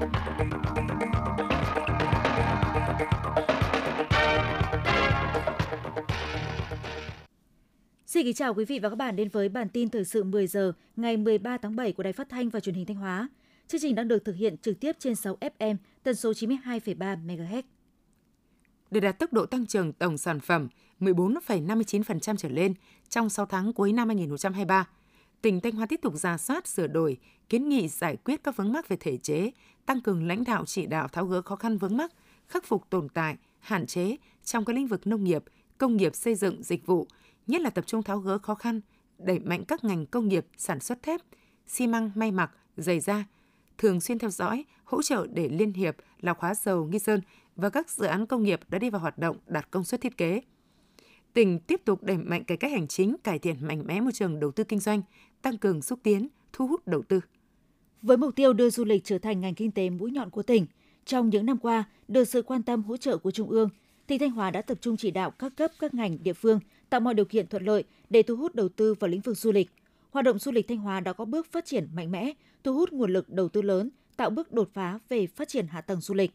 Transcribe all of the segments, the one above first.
Xin kính chào quý vị và các bạn đến với bản tin thời sự 10 giờ ngày 13 tháng 7 của Đài Phát thanh và Truyền hình Thanh Hóa. Chương trình đang được thực hiện trực tiếp trên 6 FM, tần số 92,3 MHz. Để đạt tốc độ tăng trưởng tổng sản phẩm 14,59% trở lên trong 6 tháng cuối năm 2023, tỉnh Thanh Hóa tiếp tục ra soát, sửa đổi, kiến nghị giải quyết các vướng mắc về thể chế, tăng cường lãnh đạo chỉ đạo tháo gỡ khó khăn vướng mắc, khắc phục tồn tại, hạn chế trong các lĩnh vực nông nghiệp, công nghiệp xây dựng, dịch vụ, nhất là tập trung tháo gỡ khó khăn, đẩy mạnh các ngành công nghiệp sản xuất thép, xi măng, may mặc, giày da, thường xuyên theo dõi, hỗ trợ để Liên hiệp, Lào Hóa dầu Nghi Sơn và các dự án công nghiệp đã đi vào hoạt động đạt công suất thiết kế. Tỉnh tiếp tục đẩy mạnh cải cách hành chính, cải thiện mạnh mẽ môi trường đầu tư kinh doanh, tăng cường xúc tiến, thu hút đầu tư. Với mục tiêu đưa du lịch trở thành ngành kinh tế mũi nhọn của tỉnh, trong những năm qua, được sự quan tâm hỗ trợ của Trung ương, tỉnh Thanh Hóa đã tập trung chỉ đạo các cấp các ngành địa phương tạo mọi điều kiện thuận lợi để thu hút đầu tư vào lĩnh vực du lịch. Hoạt động du lịch Thanh Hóa đã có bước phát triển mạnh mẽ, thu hút nguồn lực đầu tư lớn, tạo bước đột phá về phát triển hạ tầng du lịch.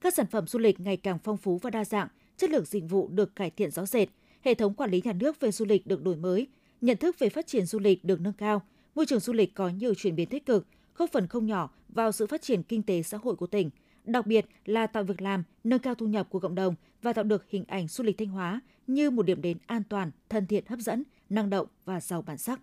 Các sản phẩm du lịch ngày càng phong phú và đa dạng, chất lượng dịch vụ được cải thiện rõ rệt, hệ thống quản lý nhà nước về du lịch được đổi mới, nhận thức về phát triển du lịch được nâng cao, môi trường du lịch có nhiều chuyển biến tích cực, góp phần không nhỏ vào sự phát triển kinh tế xã hội của tỉnh, đặc biệt là tạo việc làm, nâng cao thu nhập của cộng đồng và tạo được hình ảnh du lịch Thanh Hóa như một điểm đến an toàn, thân thiện, hấp dẫn, năng động và giàu bản sắc.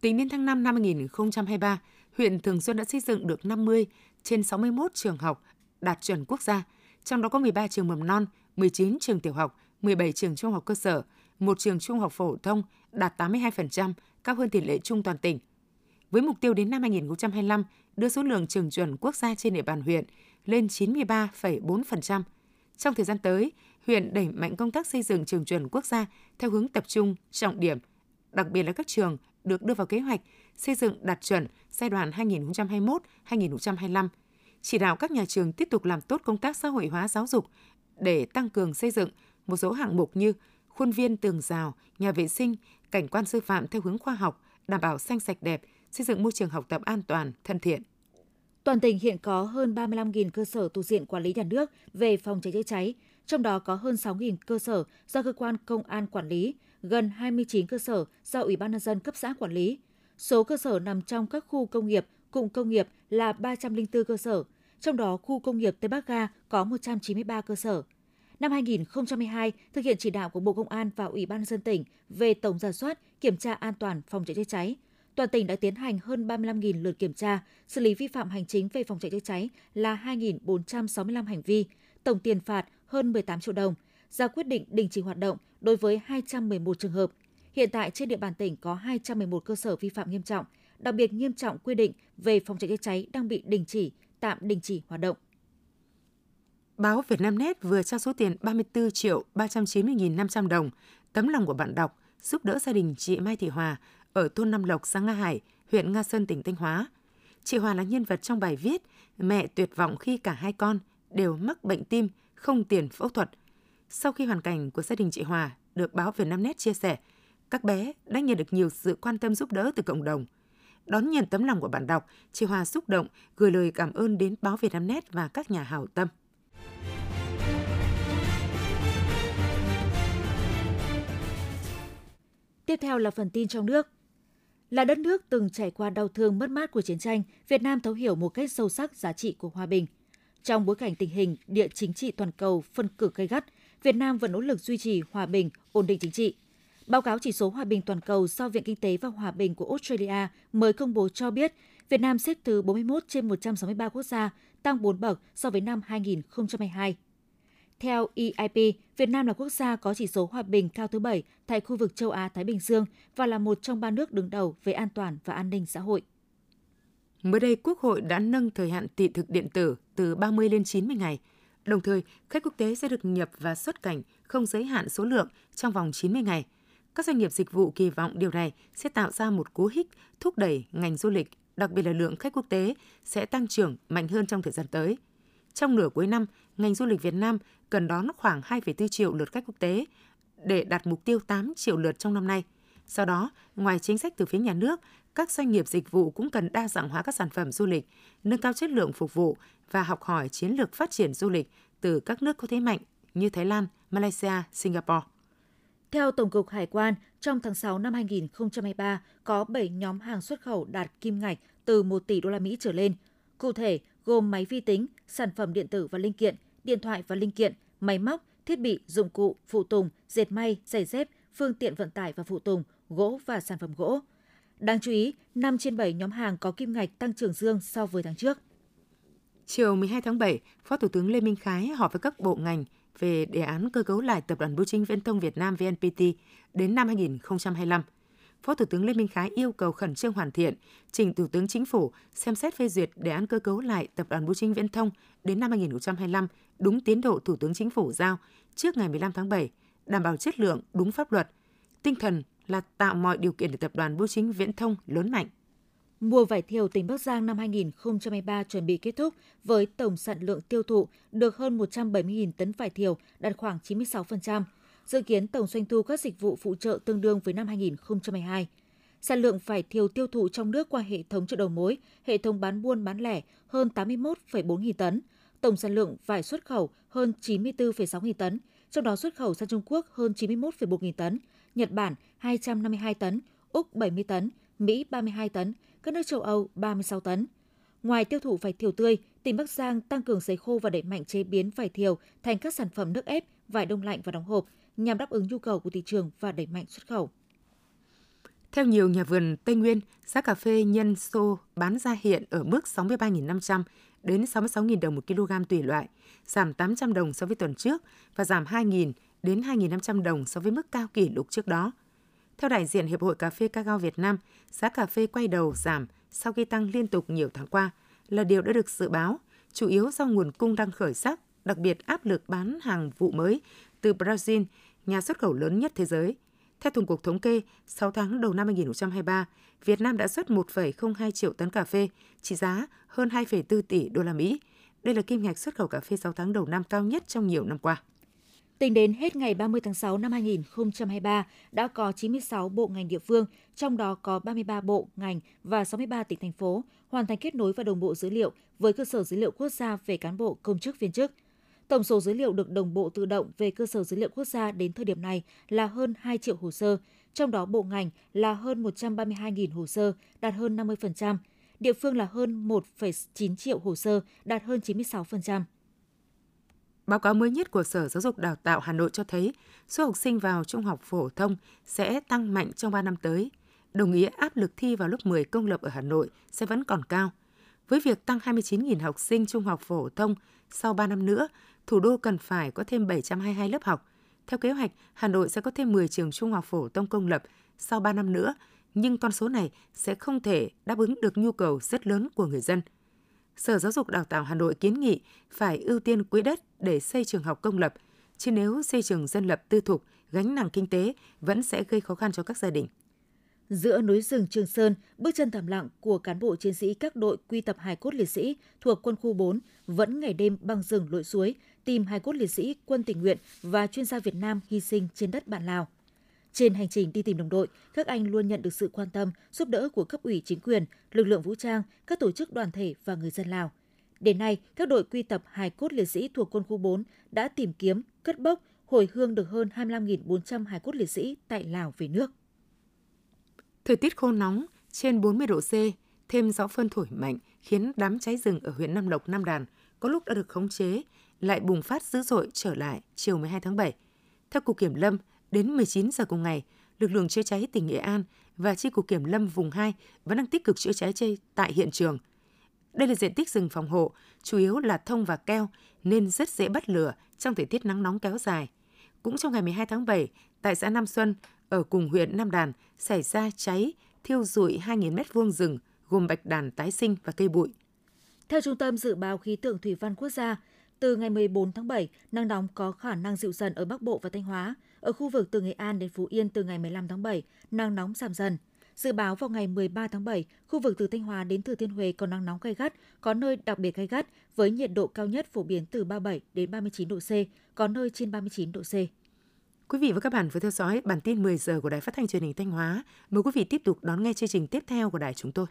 Tính đến tháng 5 năm 2023, huyện Thường Xuân đã xây dựng được 50 trên 61 trường học đạt chuẩn quốc gia, trong đó có 13 trường mầm non, 19 trường tiểu học, 17 trường trung học cơ sở, một trường trung học phổ thông đạt 82%, cao hơn tỷ lệ chung toàn tỉnh. Với mục tiêu đến năm 2025 đưa số lượng trường chuẩn quốc gia trên địa bàn huyện lên 93,4%. Trong thời gian tới, huyện đẩy mạnh công tác xây dựng trường chuẩn quốc gia theo hướng tập trung, trọng điểm, đặc biệt là các trường được đưa vào kế hoạch xây dựng đạt chuẩn giai đoạn 2021-2025. Chỉ đạo các nhà trường tiếp tục làm tốt công tác xã hội hóa giáo dục để tăng cường xây dựng một số hạng mục như khuôn viên tường rào, nhà vệ sinh, cảnh quan sư phạm theo hướng khoa học, đảm bảo xanh sạch đẹp, xây dựng môi trường học tập an toàn, thân thiện. Toàn tỉnh hiện có hơn 35.000 cơ sở thuộc diện quản lý nhà nước về phòng cháy chữa cháy, trong đó có hơn 6.000 cơ sở do cơ quan công an quản lý, gần 29 cơ sở do Ủy ban nhân dân cấp xã quản lý. Số cơ sở nằm trong các khu công nghiệp, cụm công nghiệp là 304 cơ sở, trong đó khu công nghiệp Tây Bắc Ga có 193 cơ sở. Năm 2022, thực hiện chỉ đạo của Bộ Công an và Ủy ban dân tỉnh về tổng giả soát, kiểm tra an toàn phòng cháy chữa cháy, toàn tỉnh đã tiến hành hơn 35.000 lượt kiểm tra, xử lý vi phạm hành chính về phòng cháy chữa cháy là 2.465 hành vi, tổng tiền phạt hơn 18 triệu đồng, ra quyết định đình chỉ hoạt động đối với 211 trường hợp. Hiện tại trên địa bàn tỉnh có 211 cơ sở vi phạm nghiêm trọng, đặc biệt nghiêm trọng quy định về phòng cháy chữa cháy đang bị đình chỉ, tạm đình chỉ hoạt động. Báo Vietnamnet vừa trao số tiền 34 triệu 390.500 đồng, tấm lòng của bạn đọc, giúp đỡ gia đình chị Mai Thị Hòa ở thôn Nam Lộc, xã Nga Hải, huyện Nga Sơn, tỉnh Thanh Hóa. Chị Hòa là nhân vật trong bài viết Mẹ tuyệt vọng khi cả hai con đều mắc bệnh tim, không tiền phẫu thuật. Sau khi hoàn cảnh của gia đình chị Hòa được báo Vietnamnet chia sẻ, các bé đã nhận được nhiều sự quan tâm giúp đỡ từ cộng đồng. Đón nhận tấm lòng của bạn đọc, chị Hòa xúc động gửi lời cảm ơn đến báo Vietnamnet và các nhà hảo tâm. Tiếp theo là phần tin trong nước. Là đất nước từng trải qua đau thương mất mát của chiến tranh, Việt Nam thấu hiểu một cách sâu sắc giá trị của hòa bình. Trong bối cảnh tình hình địa chính trị toàn cầu phân cử gay gắt, Việt Nam vẫn nỗ lực duy trì hòa bình, ổn định chính trị. Báo cáo chỉ số hòa bình toàn cầu do Viện Kinh tế và Hòa bình của Australia mới công bố cho biết Việt Nam xếp thứ 41 trên 163 quốc gia, tăng 4 bậc so với năm 2022. Theo EIP, Việt Nam là quốc gia có chỉ số hòa bình cao thứ bảy tại khu vực châu Á-Thái Bình Dương và là một trong ba nước đứng đầu về an toàn và an ninh xã hội. Mới đây, Quốc hội đã nâng thời hạn thị thực điện tử từ 30 lên 90 ngày. Đồng thời, khách quốc tế sẽ được nhập và xuất cảnh không giới hạn số lượng trong vòng 90 ngày. Các doanh nghiệp dịch vụ kỳ vọng điều này sẽ tạo ra một cú hích thúc đẩy ngành du lịch, đặc biệt là lượng khách quốc tế sẽ tăng trưởng mạnh hơn trong thời gian tới. Trong nửa cuối năm, ngành du lịch Việt Nam cần đón khoảng 2,4 triệu lượt khách quốc tế để đạt mục tiêu 8 triệu lượt trong năm nay. Sau đó, ngoài chính sách từ phía nhà nước, các doanh nghiệp dịch vụ cũng cần đa dạng hóa các sản phẩm du lịch, nâng cao chất lượng phục vụ và học hỏi chiến lược phát triển du lịch từ các nước có thế mạnh như Thái Lan, Malaysia, Singapore. Theo Tổng cục Hải quan, trong tháng 6 năm 2023 có 7 nhóm hàng xuất khẩu đạt kim ngạch từ 1 tỷ đô la Mỹ trở lên. Cụ thể, gồm máy vi tính, sản phẩm điện tử và linh kiện, điện thoại và linh kiện, máy móc, thiết bị, dụng cụ, phụ tùng, dệt may, giày dép, phương tiện vận tải và phụ tùng, gỗ và sản phẩm gỗ. Đáng chú ý, 5 trên 7 nhóm hàng có kim ngạch tăng trưởng dương so với tháng trước. Chiều 12 tháng 7, Phó Thủ tướng Lê Minh Khái họp với các bộ ngành về đề án cơ cấu lại Tập đoàn Bưu chính Viễn thông Việt Nam VNPT đến năm 2025. Phó Thủ tướng Lê Minh Khái yêu cầu khẩn trương hoàn thiện, trình Thủ tướng Chính phủ xem xét phê duyệt đề án cơ cấu lại Tập đoàn Bưu chính Viễn thông đến năm 2025 đúng tiến độ Thủ tướng Chính phủ giao trước ngày 15 tháng 7, đảm bảo chất lượng đúng pháp luật. Tinh thần là tạo mọi điều kiện để Tập đoàn Bưu chính Viễn thông lớn mạnh. Mùa vải thiều tỉnh Bắc Giang năm 2023 chuẩn bị kết thúc với tổng sản lượng tiêu thụ được hơn 170.000 tấn vải thiều, đạt khoảng 96%. Dự kiến tổng doanh thu các dịch vụ phụ trợ tương đương với năm 2022. Sản lượng vải thiều tiêu thụ trong nước qua hệ thống chợ đầu mối, hệ thống bán buôn bán lẻ hơn 81,4 nghìn tấn. Tổng sản lượng vải xuất khẩu hơn 94,6 nghìn tấn, trong đó xuất khẩu sang Trung Quốc hơn 91,1 nghìn tấn, Nhật Bản 252 tấn, Úc 70 tấn, Mỹ 32 tấn, các nước châu Âu 36 tấn. Ngoài tiêu thụ vải thiều tươi, tỉnh Bắc Giang tăng cường sấy khô và đẩy mạnh chế biến vải thiều thành các sản phẩm nước ép, vải đông lạnh và đóng hộp nhằm đáp ứng nhu cầu của thị trường và đẩy mạnh xuất khẩu. Theo nhiều nhà vườn Tây Nguyên, giá cà phê nhân xô bán ra hiện ở mức 63.500 đến 66.000 đồng một kg tùy loại, giảm 800 đồng so với tuần trước và giảm 2.000 đến 2.500 đồng so với mức cao kỷ lục trước đó. Theo đại diện Hiệp hội Cà phê Cacao Việt Nam, giá cà phê quay đầu giảm sau khi tăng liên tục nhiều tháng qua là điều đã được dự báo, chủ yếu do nguồn cung đang khởi sắc, đặc biệt áp lực bán hàng vụ mới từ Brazil, nhà xuất khẩu lớn nhất thế giới. Theo Tổng cục Thống kê, 6 tháng đầu năm 2023, Việt Nam đã xuất 1,02 triệu tấn cà phê, trị giá hơn 2,4 tỷ đô la Mỹ. Đây là kim ngạch xuất khẩu cà phê 6 tháng đầu năm cao nhất trong nhiều năm qua. Tính đến hết ngày 30 tháng 6 năm 2023, đã có 96 bộ ngành địa phương, trong đó có 33 bộ, ngành và 63 tỉnh thành phố hoàn thành kết nối và đồng bộ dữ liệu với cơ sở dữ liệu quốc gia về cán bộ, công chức, viên chức. Tổng số dữ liệu được đồng bộ tự động về cơ sở dữ liệu quốc gia đến thời điểm này là hơn 2 triệu hồ sơ, trong đó bộ ngành là hơn 132.000 hồ sơ, đạt hơn 50%, địa phương là hơn 1,9 triệu hồ sơ, đạt hơn 96%. Báo cáo mới nhất của Sở Giáo dục Đào tạo Hà Nội cho thấy số học sinh vào trung học phổ thông sẽ tăng mạnh trong 3 năm tới. Đồng nghĩa áp lực thi vào lớp 10 công lập ở Hà Nội sẽ vẫn còn cao. Với việc tăng 29.000 học sinh trung học phổ thông sau 3 năm nữa, thủ đô cần phải có thêm 722 lớp học. Theo kế hoạch, Hà Nội sẽ có thêm 10 trường trung học phổ thông công lập sau 3 năm nữa, nhưng con số này sẽ không thể đáp ứng được nhu cầu rất lớn của người dân – Sở Giáo dục Đào tạo Hà Nội kiến nghị phải ưu tiên quỹ đất để xây trường học công lập, chứ nếu xây trường dân lập tư thục, gánh nặng kinh tế vẫn sẽ gây khó khăn cho các gia đình. Giữa núi rừng Trường Sơn, bước chân thầm lặng của cán bộ chiến sĩ các đội quy tập hài cốt liệt sĩ thuộc quân khu 4 vẫn ngày đêm băng rừng lội suối tìm hài cốt liệt sĩ quân tình nguyện và chuyên gia Việt Nam hy sinh trên đất bạn Lào. Trên hành trình đi tìm đồng đội, các anh luôn nhận được sự quan tâm, giúp đỡ của cấp ủy chính quyền, lực lượng vũ trang, các tổ chức đoàn thể và người dân Lào. Đến nay, các đội quy tập hài cốt liệt sĩ thuộc quân khu 4 đã tìm kiếm, cất bốc, hồi hương được hơn 25.400 hài cốt liệt sĩ tại Lào về nước. Thời tiết khô nóng, trên 40 độ C, thêm gió phơn thổi mạnh khiến đám cháy rừng ở huyện Nam Lộc, Nam Đàn có lúc đã được khống chế, lại bùng phát dữ dội trở lại chiều 12 tháng 7. Theo Cục Kiểm Lâm, Đến 19 giờ cùng ngày, lực lượng chữa cháy tỉnh Nghệ An và chi cục kiểm lâm vùng 2 vẫn đang tích cực chữa cháy chây tại hiện trường. Đây là diện tích rừng phòng hộ, chủ yếu là thông và keo nên rất dễ bắt lửa trong thời tiết nắng nóng kéo dài. Cũng trong ngày 12 tháng 7, tại xã Nam Xuân, ở cùng huyện Nam Đàn, xảy ra cháy thiêu rụi 2.000 m2 rừng gồm bạch đàn tái sinh và cây bụi. Theo Trung tâm Dự báo Khí tượng Thủy văn Quốc gia, từ ngày 14 tháng 7, nắng nóng có khả năng dịu dần ở Bắc Bộ và Thanh Hóa. Ở khu vực từ Nghệ An đến Phú Yên từ ngày 15 tháng 7, nắng nóng giảm dần. Dự báo vào ngày 13 tháng 7, khu vực từ Thanh Hóa đến Thừa Thiên Huế có nắng nóng gay gắt, có nơi đặc biệt gay gắt với nhiệt độ cao nhất phổ biến từ 37 đến 39 độ C, có nơi trên 39 độ C. Quý vị và các bạn vừa theo dõi bản tin 10 giờ của Đài Phát thanh Truyền hình Thanh Hóa. Mời quý vị tiếp tục đón nghe chương trình tiếp theo của đài chúng tôi.